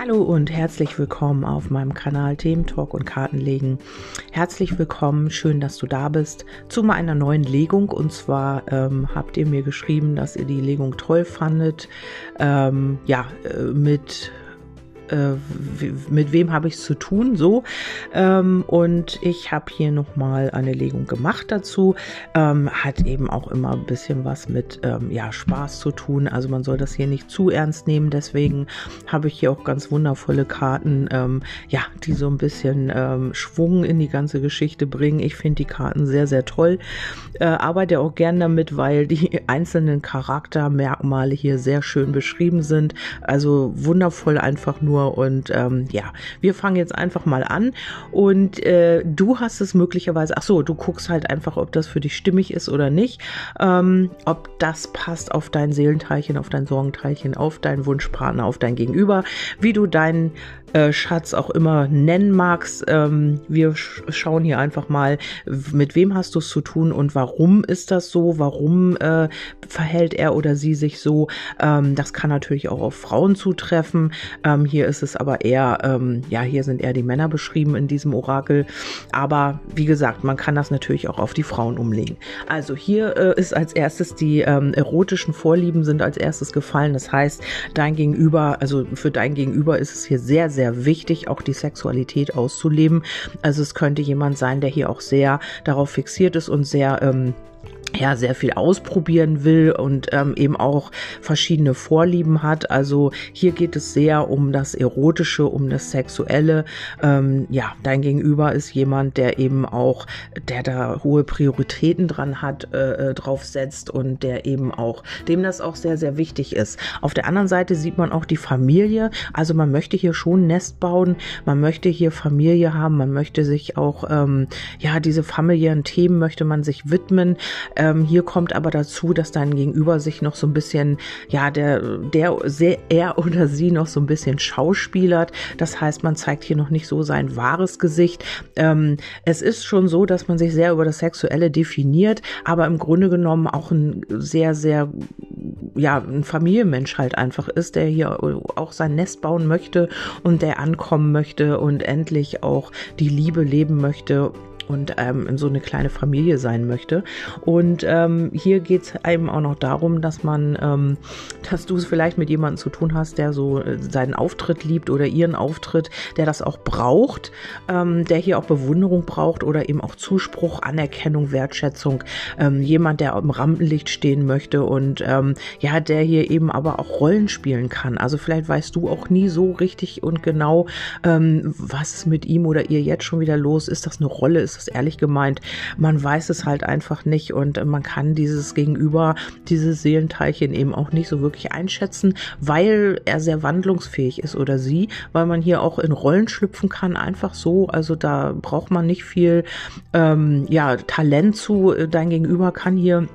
Hallo und herzlich willkommen auf meinem Kanal Themen Talk und Kartenlegen. Herzlich willkommen, schön, dass du da bist zu meiner neuen Legung. Und zwar ähm, habt ihr mir geschrieben, dass ihr die Legung toll fandet. Ähm, ja, äh, mit äh, mit wem habe ich es zu tun, so. Ähm, und ich habe hier nochmal eine Legung gemacht dazu. Ähm, hat eben auch immer ein bisschen was mit ähm, ja, Spaß zu tun. Also man soll das hier nicht zu ernst nehmen. Deswegen habe ich hier auch ganz wundervolle Karten, ähm, ja, die so ein bisschen ähm, Schwung in die ganze Geschichte bringen. Ich finde die Karten sehr, sehr toll. Äh, arbeite auch gern damit, weil die einzelnen Charaktermerkmale hier sehr schön beschrieben sind. Also wundervoll einfach nur nur. Und ähm, ja, wir fangen jetzt einfach mal an. Und äh, du hast es möglicherweise, ach so, du guckst halt einfach, ob das für dich stimmig ist oder nicht. Ähm, ob das passt auf dein Seelenteilchen, auf dein Sorgenteilchen, auf deinen Wunschpartner, auf dein Gegenüber, wie du deinen äh, Schatz auch immer nennen magst. Ähm, wir sch schauen hier einfach mal, mit wem hast du es zu tun und warum ist das so? Warum äh, verhält er oder sie sich so? Ähm, das kann natürlich auch auf Frauen zutreffen. Ähm, hier ist es aber eher, ähm, ja, hier sind eher die Männer beschrieben in diesem Orakel. Aber wie gesagt, man kann das natürlich auch auf die Frauen umlegen. Also hier äh, ist als erstes die ähm, erotischen Vorlieben sind als erstes gefallen. Das heißt, dein Gegenüber, also für dein Gegenüber ist es hier sehr, sehr wichtig, auch die Sexualität auszuleben. Also es könnte jemand sein, der hier auch sehr darauf fixiert ist und sehr ähm, ja sehr viel ausprobieren will und ähm, eben auch verschiedene Vorlieben hat. Also hier geht es sehr um das Erotische, um das Sexuelle. Ähm, ja, dein Gegenüber ist jemand, der eben auch, der da hohe Prioritäten dran hat, äh, äh, drauf setzt und der eben auch, dem das auch sehr, sehr wichtig ist. Auf der anderen Seite sieht man auch die Familie. Also man möchte hier schon Nest bauen, man möchte hier Familie haben, man möchte sich auch, ähm, ja, diese familiären Themen möchte man sich widmen. Ähm, hier kommt aber dazu, dass dein Gegenüber sich noch so ein bisschen, ja, der, der, sehr, er oder sie noch so ein bisschen schauspielert. Das heißt, man zeigt hier noch nicht so sein wahres Gesicht. Ähm, es ist schon so, dass man sich sehr über das Sexuelle definiert, aber im Grunde genommen auch ein sehr, sehr, ja, ein Familienmensch halt einfach ist, der hier auch sein Nest bauen möchte und der ankommen möchte und endlich auch die Liebe leben möchte und ähm, so eine kleine Familie sein möchte. Und ähm, hier geht es einem auch noch darum, dass man, ähm, dass du es vielleicht mit jemandem zu tun hast, der so äh, seinen Auftritt liebt oder ihren Auftritt, der das auch braucht, ähm, der hier auch Bewunderung braucht oder eben auch Zuspruch, Anerkennung, Wertschätzung. Ähm, jemand, der im Rampenlicht stehen möchte und ähm, ja, der hier eben aber auch Rollen spielen kann. Also vielleicht weißt du auch nie so richtig und genau, was mit ihm oder ihr jetzt schon wieder los? Ist das eine Rolle? Ist das ehrlich gemeint, man weiß es halt einfach nicht und man kann dieses Gegenüber, dieses Seelenteilchen eben auch nicht so wirklich einschätzen, weil er sehr wandlungsfähig ist oder sie, weil man hier auch in Rollen schlüpfen kann, einfach so. Also da braucht man nicht viel ähm, ja, Talent zu. Dein Gegenüber kann hier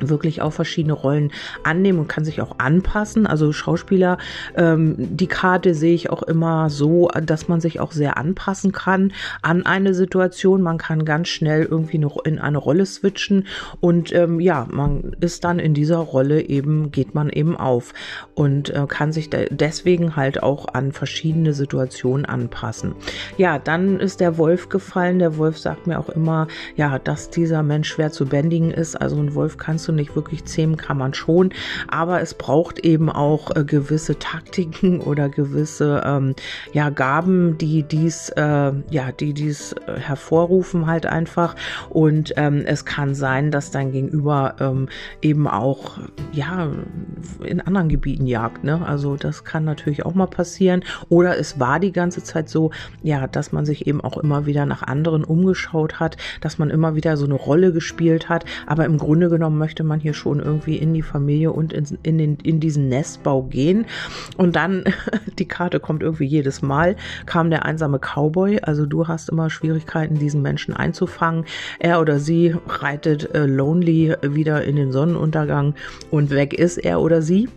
wirklich auch verschiedene Rollen annehmen und kann sich auch anpassen. Also Schauspieler, ähm, die Karte sehe ich auch immer so, dass man sich auch sehr anpassen kann an eine Situation. Man kann ganz schnell irgendwie noch in eine Rolle switchen und ähm, ja, man ist dann in dieser Rolle eben, geht man eben auf und äh, kann sich deswegen halt auch an verschiedene Situationen anpassen. Ja, dann ist der Wolf gefallen. Der Wolf sagt mir auch immer, ja, dass dieser Mensch schwer zu bändigen ist. Also ein Wolf kannst du nicht wirklich zähmen, kann man schon, aber es braucht eben auch äh, gewisse Taktiken oder gewisse ähm, ja, Gaben, die dies, äh, ja, die dies äh, hervorrufen halt einfach. Und ähm, es kann sein, dass dein Gegenüber ähm, eben auch ja in anderen Gebieten jagt. Ne? Also das kann natürlich auch mal passieren. Oder es war die ganze Zeit so, ja, dass man sich eben auch immer wieder nach anderen umgeschaut hat, dass man immer wieder so eine Rolle gespielt hat. Aber im Grunde genommen möchte man hier schon irgendwie in die Familie und in, in, den, in diesen Nestbau gehen. Und dann, die Karte kommt irgendwie jedes Mal, kam der einsame Cowboy. Also du hast immer Schwierigkeiten, diesen Menschen einzufangen. Er oder sie reitet äh, lonely wieder in den Sonnenuntergang und weg ist er oder sie.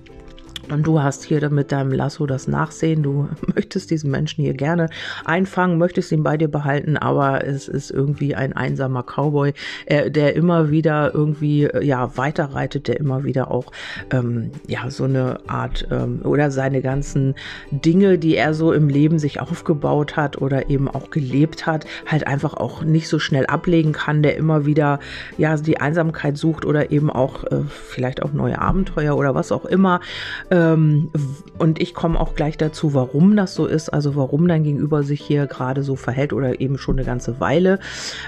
Und du hast hier mit deinem Lasso das Nachsehen. Du möchtest diesen Menschen hier gerne einfangen, möchtest ihn bei dir behalten, aber es ist irgendwie ein einsamer Cowboy, äh, der immer wieder irgendwie äh, ja weiterreitet, der immer wieder auch ähm, ja so eine Art ähm, oder seine ganzen Dinge, die er so im Leben sich aufgebaut hat oder eben auch gelebt hat, halt einfach auch nicht so schnell ablegen kann, der immer wieder ja die Einsamkeit sucht oder eben auch äh, vielleicht auch neue Abenteuer oder was auch immer. Äh, ähm, und ich komme auch gleich dazu, warum das so ist, also warum dein Gegenüber sich hier gerade so verhält oder eben schon eine ganze Weile.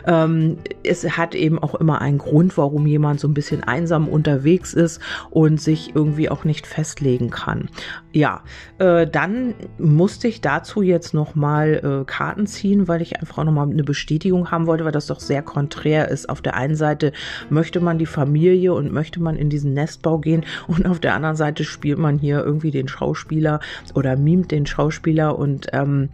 Ähm, es hat eben auch immer einen Grund, warum jemand so ein bisschen einsam unterwegs ist und sich irgendwie auch nicht festlegen kann. Ja, äh, dann musste ich dazu jetzt nochmal äh, Karten ziehen, weil ich einfach auch nochmal eine Bestätigung haben wollte, weil das doch sehr konträr ist. Auf der einen Seite möchte man die Familie und möchte man in diesen Nestbau gehen und auf der anderen Seite spielt man hier irgendwie den Schauspieler oder mimt den Schauspieler und ähm,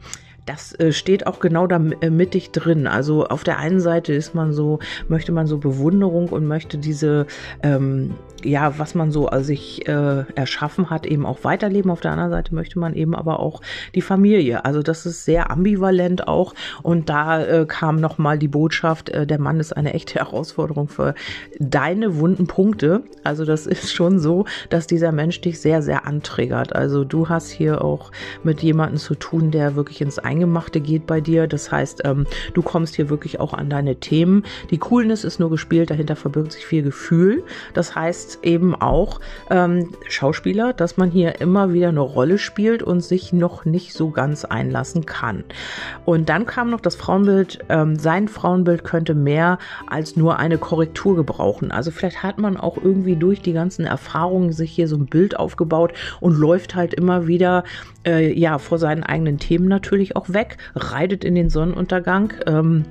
das äh, steht auch genau da äh, mittig drin. Also auf der einen Seite ist man so, möchte man so Bewunderung und möchte diese, ähm, ja, was man so also sich äh, erschaffen hat, eben auch weiterleben. Auf der anderen Seite möchte man eben aber auch die Familie. Also das ist sehr ambivalent auch. Und da äh, kam nochmal die Botschaft, äh, der Mann ist eine echte Herausforderung für deine wunden Punkte. Also das ist schon so, dass dieser Mensch dich sehr, sehr anträgert. Also du hast hier auch mit jemandem zu tun, der wirklich ins Eingemachte Eingemachte geht bei dir. Das heißt, ähm, du kommst hier wirklich auch an deine Themen. Die Coolness ist nur gespielt, dahinter verbirgt sich viel Gefühl. Das heißt eben auch ähm, Schauspieler, dass man hier immer wieder eine Rolle spielt und sich noch nicht so ganz einlassen kann. Und dann kam noch das Frauenbild, ähm, sein Frauenbild könnte mehr als nur eine Korrektur gebrauchen. Also vielleicht hat man auch irgendwie durch die ganzen Erfahrungen sich hier so ein Bild aufgebaut und läuft halt immer wieder äh, ja vor seinen eigenen Themen natürlich auch weg, reitet in den Sonnenuntergang. Ähm,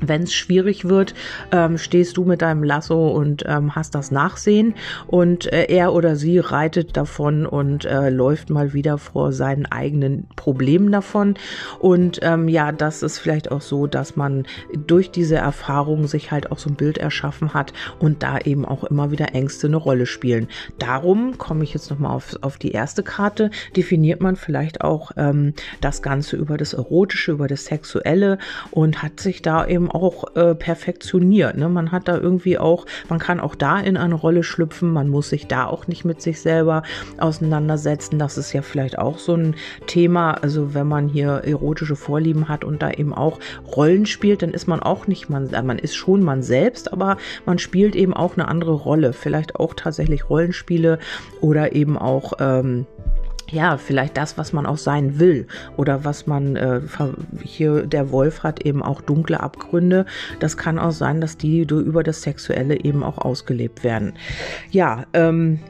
wenn es schwierig wird, ähm, stehst du mit deinem Lasso und ähm, hast das Nachsehen und äh, er oder sie reitet davon und äh, läuft mal wieder vor seinen eigenen Problemen davon. Und ähm, ja, das ist vielleicht auch so, dass man durch diese Erfahrung sich halt auch so ein Bild erschaffen hat und da eben auch immer wieder Ängste eine Rolle spielen. Darum komme ich jetzt nochmal auf, auf die erste Karte. Definiert man vielleicht auch ähm, das Ganze über das Erotische, über das Sexuelle und hat sich da eben auch äh, perfektioniert. Ne? Man hat da irgendwie auch, man kann auch da in eine Rolle schlüpfen, man muss sich da auch nicht mit sich selber auseinandersetzen. Das ist ja vielleicht auch so ein Thema. Also wenn man hier erotische Vorlieben hat und da eben auch Rollen spielt, dann ist man auch nicht man, äh, man ist schon man selbst, aber man spielt eben auch eine andere Rolle. Vielleicht auch tatsächlich Rollenspiele oder eben auch ähm, ja, vielleicht das, was man auch sein will oder was man äh, hier der Wolf hat eben auch dunkle Abgründe. Das kann auch sein, dass die über das Sexuelle eben auch ausgelebt werden. Ja, ähm,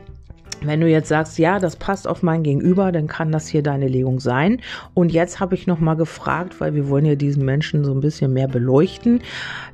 wenn du jetzt sagst, ja, das passt auf mein Gegenüber, dann kann das hier deine Legung sein. Und jetzt habe ich noch mal gefragt, weil wir wollen ja diesen Menschen so ein bisschen mehr beleuchten.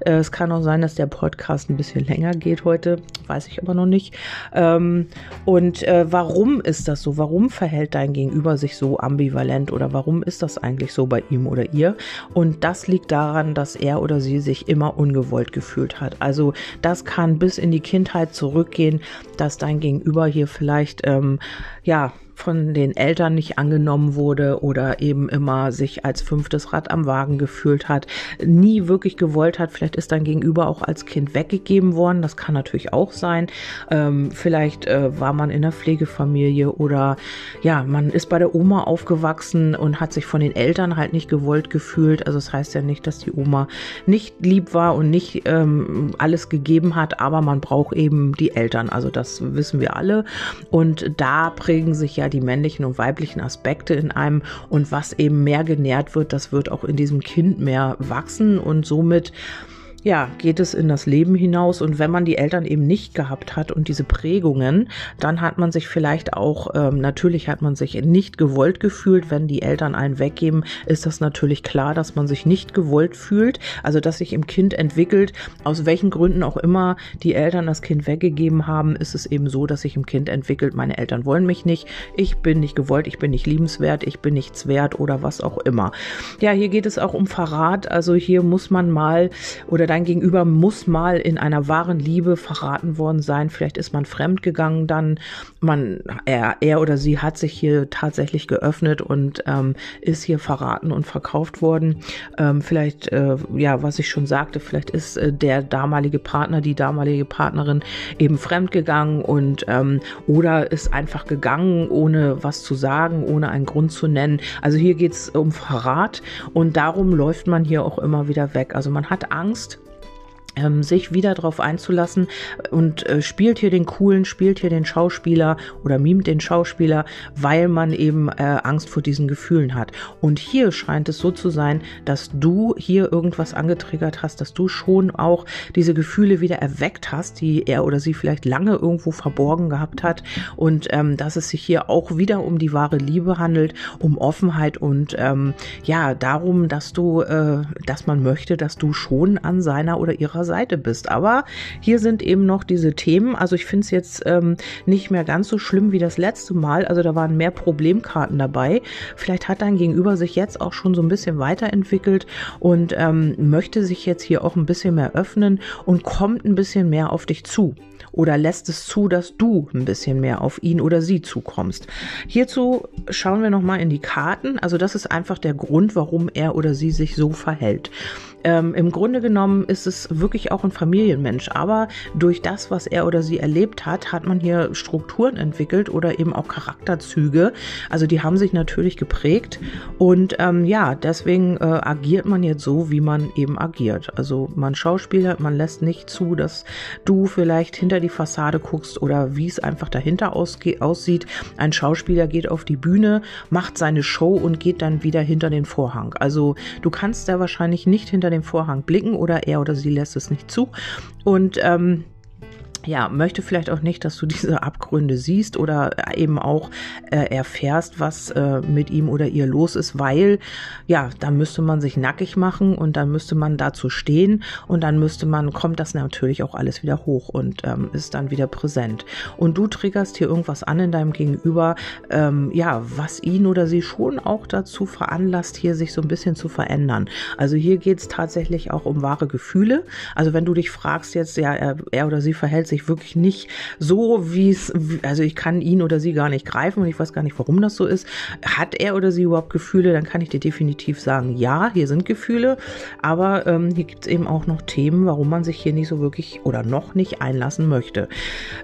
Äh, es kann auch sein, dass der Podcast ein bisschen länger geht heute, weiß ich aber noch nicht. Ähm, und äh, warum ist das so? Warum verhält dein Gegenüber sich so ambivalent oder warum ist das eigentlich so bei ihm oder ihr? Und das liegt daran, dass er oder sie sich immer ungewollt gefühlt hat. Also das kann bis in die Kindheit zurückgehen, dass dein Gegenüber hier vielleicht vielleicht ähm, ja von den Eltern nicht angenommen wurde oder eben immer sich als fünftes Rad am Wagen gefühlt hat, nie wirklich gewollt hat. Vielleicht ist dann gegenüber auch als Kind weggegeben worden. Das kann natürlich auch sein. Ähm, vielleicht äh, war man in der Pflegefamilie oder ja, man ist bei der Oma aufgewachsen und hat sich von den Eltern halt nicht gewollt gefühlt. Also das heißt ja nicht, dass die Oma nicht lieb war und nicht ähm, alles gegeben hat, aber man braucht eben die Eltern. Also das wissen wir alle. Und da prägen sich ja die männlichen und weiblichen Aspekte in einem. Und was eben mehr genährt wird, das wird auch in diesem Kind mehr wachsen. Und somit ja, geht es in das Leben hinaus. Und wenn man die Eltern eben nicht gehabt hat und diese Prägungen, dann hat man sich vielleicht auch, ähm, natürlich hat man sich nicht gewollt gefühlt. Wenn die Eltern einen weggeben, ist das natürlich klar, dass man sich nicht gewollt fühlt. Also, dass sich im Kind entwickelt, aus welchen Gründen auch immer die Eltern das Kind weggegeben haben, ist es eben so, dass sich im Kind entwickelt, meine Eltern wollen mich nicht, ich bin nicht gewollt, ich bin nicht liebenswert, ich bin nichts wert oder was auch immer. Ja, hier geht es auch um Verrat. Also hier muss man mal oder dein Gegenüber muss mal in einer wahren Liebe verraten worden sein. Vielleicht ist man fremdgegangen dann. Man, er, er oder sie hat sich hier tatsächlich geöffnet und ähm, ist hier verraten und verkauft worden. Ähm, vielleicht, äh, ja, was ich schon sagte, vielleicht ist äh, der damalige Partner, die damalige Partnerin eben fremdgegangen und ähm, oder ist einfach gegangen, ohne was zu sagen, ohne einen Grund zu nennen. Also hier geht es um Verrat und darum läuft man hier auch immer wieder weg. Also man hat Angst, ähm, sich wieder darauf einzulassen und äh, spielt hier den coolen, spielt hier den Schauspieler oder mimt den Schauspieler, weil man eben äh, Angst vor diesen Gefühlen hat. Und hier scheint es so zu sein, dass du hier irgendwas angetriggert hast, dass du schon auch diese Gefühle wieder erweckt hast, die er oder sie vielleicht lange irgendwo verborgen gehabt hat und ähm, dass es sich hier auch wieder um die wahre Liebe handelt, um Offenheit und ähm, ja darum, dass du, äh, dass man möchte, dass du schon an seiner oder ihrer unserer Seite bist. Aber hier sind eben noch diese Themen. Also ich finde es jetzt ähm, nicht mehr ganz so schlimm wie das letzte Mal. Also da waren mehr Problemkarten dabei. Vielleicht hat dein Gegenüber sich jetzt auch schon so ein bisschen weiterentwickelt und ähm, möchte sich jetzt hier auch ein bisschen mehr öffnen und kommt ein bisschen mehr auf dich zu oder lässt es zu, dass du ein bisschen mehr auf ihn oder sie zukommst. Hierzu schauen wir noch mal in die Karten. Also das ist einfach der Grund, warum er oder sie sich so verhält. Ähm, Im Grunde genommen ist es wirklich auch ein Familienmensch, aber durch das, was er oder sie erlebt hat, hat man hier Strukturen entwickelt oder eben auch Charakterzüge. Also die haben sich natürlich geprägt und ähm, ja, deswegen äh, agiert man jetzt so, wie man eben agiert. Also man schauspielert, man lässt nicht zu, dass du vielleicht hinter die Fassade guckst oder wie es einfach dahinter aussieht. Ein Schauspieler geht auf die Bühne, macht seine Show und geht dann wieder hinter den Vorhang. Also du kannst da wahrscheinlich nicht hinter den Vorhang blicken oder er oder sie lässt es nicht zu. Und ähm, ja, möchte vielleicht auch nicht, dass du diese Abgründe siehst oder eben auch äh, erfährst, was äh, mit ihm oder ihr los ist, weil ja, dann müsste man sich nackig machen und dann müsste man dazu stehen und dann müsste man, kommt das natürlich auch alles wieder hoch und ähm, ist dann wieder präsent. Und du triggerst hier irgendwas an in deinem Gegenüber, ähm, ja, was ihn oder sie schon auch dazu veranlasst, hier sich so ein bisschen zu verändern. Also hier geht es tatsächlich auch um wahre Gefühle. Also wenn du dich fragst jetzt, ja, er, er oder sie verhält sich wirklich nicht so, wie es, also ich kann ihn oder sie gar nicht greifen und ich weiß gar nicht, warum das so ist. Hat er oder sie überhaupt Gefühle? Dann kann ich dir definitiv sagen, ja, hier sind Gefühle, aber ähm, hier gibt es eben auch noch Themen, warum man sich hier nicht so wirklich oder noch nicht einlassen möchte.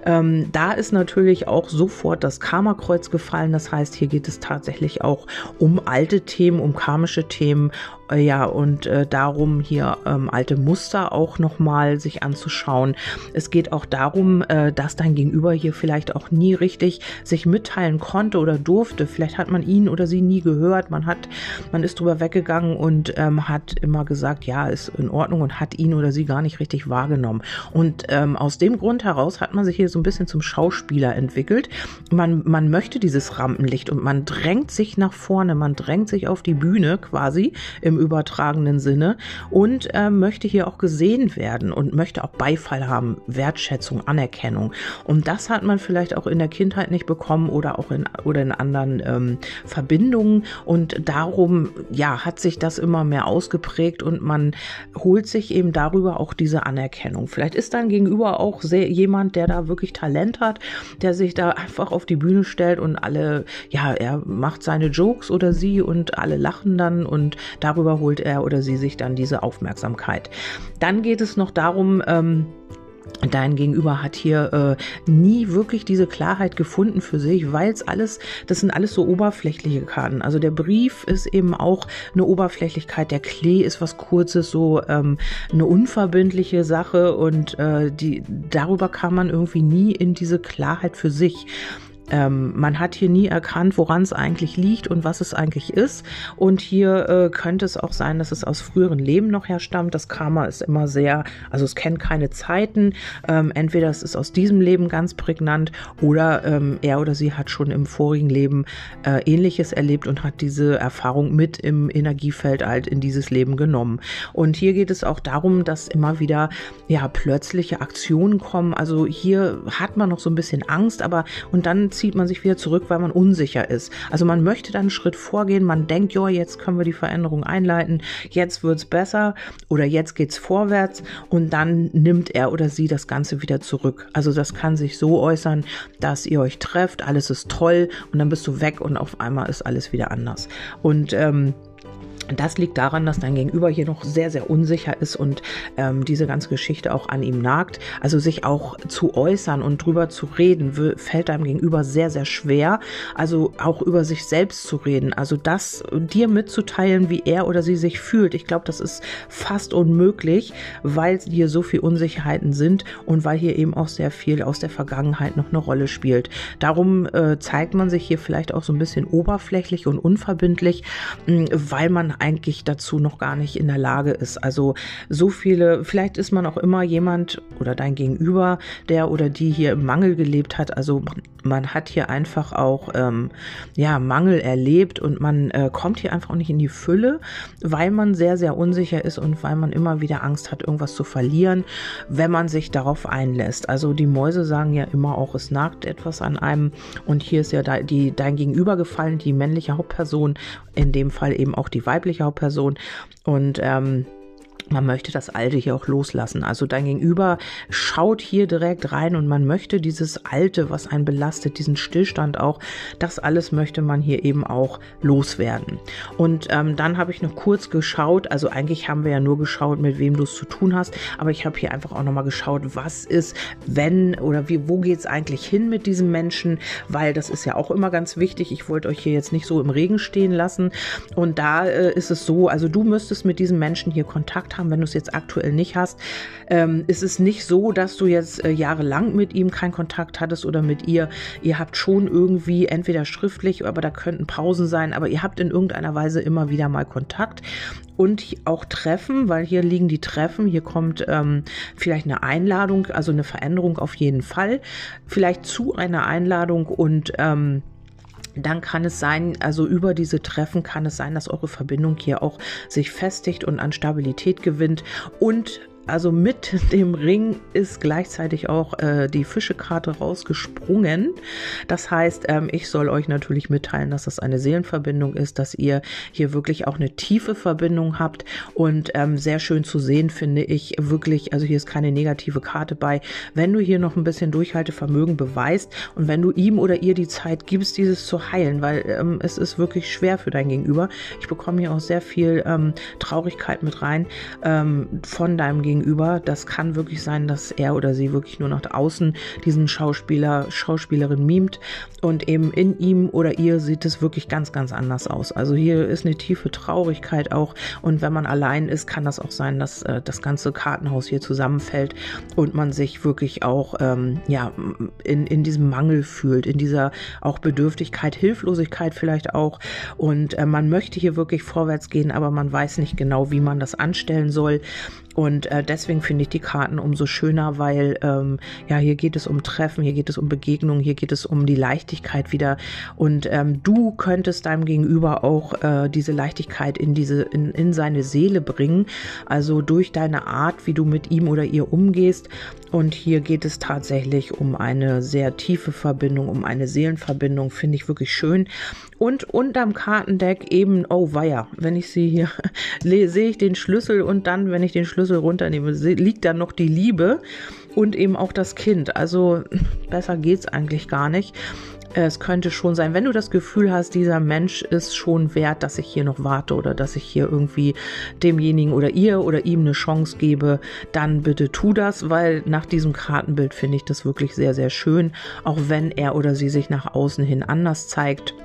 Ähm, da ist natürlich auch sofort das Karma-Kreuz gefallen. Das heißt, hier geht es tatsächlich auch um alte Themen, um karmische Themen, äh, ja, und äh, darum, hier ähm, alte Muster auch nochmal sich anzuschauen. Es geht auch darum, äh, dass dein Gegenüber hier vielleicht auch nie richtig sich mitteilen konnte oder durfte. Vielleicht hat man ihn oder sie nie gehört. Man hat, man ist drüber weggegangen und ähm, hat immer gesagt, ja, ist in Ordnung und hat ihn oder sie gar nicht richtig wahrgenommen. Und ähm, aus dem Grund heraus hat man sich hier so ein bisschen zum Schauspieler entwickelt. Man, man möchte dieses Rampenlicht und man drängt sich nach vorne, man drängt sich auf die Bühne quasi im übertragenen Sinne und äh, möchte hier auch gesehen werden und möchte auch Beifall haben, Wertschätzung, Anerkennung. Und das hat man vielleicht auch in der Kindheit nicht bekommen oder auch in, oder in anderen ähm, Verbindungen. Und darum, ja, hat sich das immer mehr ausgeprägt und man holt sich eben darüber auch diese Anerkennung. Vielleicht ist dann gegenüber auch sehr, jemand, der da wirklich Talent hat, der sich da einfach auf die Bühne stellt und alle, ja, er macht seine Jokes oder sie und alle lachen dann und darüber darüber holt er oder sie sich dann diese Aufmerksamkeit. Dann geht es noch darum, ähm, Dein Gegenüber hat hier äh, nie wirklich diese Klarheit gefunden für sich, weil es alles, das sind alles so oberflächliche Karten. Also der Brief ist eben auch eine Oberflächlichkeit, der Klee ist was Kurzes, so ähm, eine unverbindliche Sache und äh, die darüber kann man irgendwie nie in diese Klarheit für sich. Ähm, man hat hier nie erkannt, woran es eigentlich liegt und was es eigentlich ist. Und hier äh, könnte es auch sein, dass es aus früheren Leben noch herstammt. Das Karma ist immer sehr, also es kennt keine Zeiten. Ähm, entweder es ist aus diesem Leben ganz prägnant oder ähm, er oder sie hat schon im vorigen Leben äh, Ähnliches erlebt und hat diese Erfahrung mit im Energiefeld halt in dieses Leben genommen. Und hier geht es auch darum, dass immer wieder ja plötzliche Aktionen kommen. Also hier hat man noch so ein bisschen Angst, aber und dann zieht man sich wieder zurück, weil man unsicher ist. Also man möchte dann einen Schritt vorgehen, man denkt, ja, jetzt können wir die Veränderung einleiten, jetzt wird's besser oder jetzt geht's vorwärts und dann nimmt er oder sie das Ganze wieder zurück. Also das kann sich so äußern, dass ihr euch trefft, alles ist toll und dann bist du weg und auf einmal ist alles wieder anders. Und ähm, das liegt daran, dass dein Gegenüber hier noch sehr, sehr unsicher ist und ähm, diese ganze Geschichte auch an ihm nagt. Also sich auch zu äußern und drüber zu reden, fällt deinem Gegenüber sehr, sehr schwer. Also auch über sich selbst zu reden. Also das dir mitzuteilen, wie er oder sie sich fühlt. Ich glaube, das ist fast unmöglich, weil hier so viel Unsicherheiten sind und weil hier eben auch sehr viel aus der Vergangenheit noch eine Rolle spielt. Darum äh, zeigt man sich hier vielleicht auch so ein bisschen oberflächlich und unverbindlich, mh, weil man eigentlich dazu noch gar nicht in der Lage ist. Also so viele, vielleicht ist man auch immer jemand oder dein Gegenüber, der oder die hier im Mangel gelebt hat. Also man hat hier einfach auch ähm, ja Mangel erlebt und man äh, kommt hier einfach nicht in die Fülle, weil man sehr sehr unsicher ist und weil man immer wieder Angst hat, irgendwas zu verlieren, wenn man sich darauf einlässt. Also die Mäuse sagen ja immer auch, es nagt etwas an einem und hier ist ja die dein Gegenüber gefallen, die männliche Hauptperson, in dem Fall eben auch die weibliche Hauptperson. Und ähm, man möchte das Alte hier auch loslassen. Also dein Gegenüber schaut hier direkt rein und man möchte dieses Alte, was einen belastet, diesen Stillstand auch, das alles möchte man hier eben auch loswerden. Und ähm, dann habe ich noch kurz geschaut, also eigentlich haben wir ja nur geschaut, mit wem du es zu tun hast, aber ich habe hier einfach auch nochmal geschaut, was ist, wenn oder wie, wo geht es eigentlich hin mit diesem Menschen, weil das ist ja auch immer ganz wichtig. Ich wollte euch hier jetzt nicht so im Regen stehen lassen. Und da äh, ist es so, also du müsstest mit diesem Menschen hier Kontakt haben haben, wenn du es jetzt aktuell nicht hast, ähm, ist es nicht so, dass du jetzt äh, jahrelang mit ihm keinen Kontakt hattest oder mit ihr. Ihr habt schon irgendwie entweder schriftlich, aber da könnten Pausen sein, aber ihr habt in irgendeiner Weise immer wieder mal Kontakt und auch Treffen, weil hier liegen die Treffen. Hier kommt ähm, vielleicht eine Einladung, also eine Veränderung auf jeden Fall. Vielleicht zu einer Einladung und ähm, dann kann es sein, also über diese Treffen kann es sein, dass eure Verbindung hier auch sich festigt und an Stabilität gewinnt und also mit dem Ring ist gleichzeitig auch äh, die Fischekarte rausgesprungen. Das heißt, ähm, ich soll euch natürlich mitteilen, dass das eine Seelenverbindung ist, dass ihr hier wirklich auch eine tiefe Verbindung habt und ähm, sehr schön zu sehen finde ich wirklich, also hier ist keine negative Karte bei. Wenn du hier noch ein bisschen Durchhaltevermögen beweist und wenn du ihm oder ihr die Zeit gibst, dieses zu heilen, weil ähm, es ist wirklich schwer für dein Gegenüber. Ich bekomme hier auch sehr viel ähm, Traurigkeit mit rein ähm, von deinem Gegenüber gegenüber. Das kann wirklich sein, dass er oder sie wirklich nur nach außen diesen Schauspieler, Schauspielerin mimt und eben in ihm oder ihr sieht es wirklich ganz, ganz anders aus. Also hier ist eine tiefe Traurigkeit auch und wenn man allein ist, kann das auch sein, dass äh, das ganze Kartenhaus hier zusammenfällt und man sich wirklich auch ähm, ja in, in diesem Mangel fühlt, in dieser auch Bedürftigkeit, Hilflosigkeit vielleicht auch und äh, man möchte hier wirklich vorwärts gehen, aber man weiß nicht genau, wie man das anstellen soll und äh, deswegen finde ich die Karten umso schöner, weil ähm, ja, hier geht es um Treffen, hier geht es um Begegnungen, hier geht es um die Leichtigkeit wieder. Und ähm, du könntest deinem Gegenüber auch äh, diese Leichtigkeit in diese, in, in seine Seele bringen. Also durch deine Art, wie du mit ihm oder ihr umgehst. Und hier geht es tatsächlich um eine sehr tiefe Verbindung, um eine Seelenverbindung, finde ich wirklich schön. Und unterm Kartendeck eben, oh weia, wenn ich sie hier sehe ich den Schlüssel und dann, wenn ich den Schlüssel runternehme, liegt da noch die Liebe und eben auch das Kind. Also besser geht's eigentlich gar nicht. Es könnte schon sein, wenn du das Gefühl hast, dieser Mensch ist schon wert, dass ich hier noch warte oder dass ich hier irgendwie demjenigen oder ihr oder ihm eine Chance gebe, dann bitte tu das, weil nach diesem Kartenbild finde ich das wirklich sehr, sehr schön, auch wenn er oder sie sich nach außen hin anders zeigt.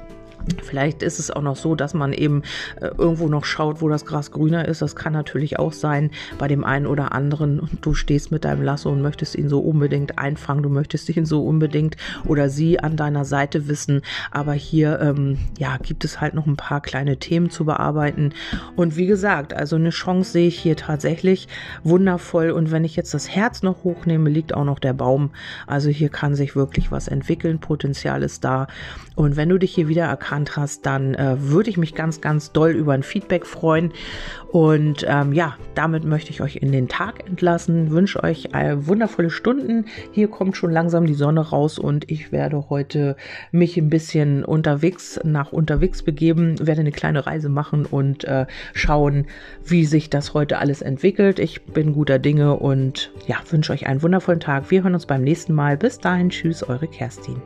Vielleicht ist es auch noch so, dass man eben äh, irgendwo noch schaut, wo das Gras grüner ist. Das kann natürlich auch sein bei dem einen oder anderen. Du stehst mit deinem Lasso und möchtest ihn so unbedingt einfangen. Du möchtest ihn so unbedingt oder sie an deiner Seite wissen. Aber hier, ähm, ja, gibt es halt noch ein paar kleine Themen zu bearbeiten. Und wie gesagt, also eine Chance sehe ich hier tatsächlich wundervoll. Und wenn ich jetzt das Herz noch hochnehme, liegt auch noch der Baum. Also hier kann sich wirklich was entwickeln. Potenzial ist da. Und wenn du dich hier wieder erkannst, erkannt dann äh, würde ich mich ganz, ganz doll über ein Feedback freuen. Und ähm, ja, damit möchte ich euch in den Tag entlassen, wünsche euch wundervolle Stunden. Hier kommt schon langsam die Sonne raus und ich werde heute mich ein bisschen unterwegs nach unterwegs begeben, werde eine kleine Reise machen und äh, schauen, wie sich das heute alles entwickelt. Ich bin guter Dinge und ja, wünsche euch einen wundervollen Tag. Wir hören uns beim nächsten Mal. Bis dahin, tschüss, eure Kerstin.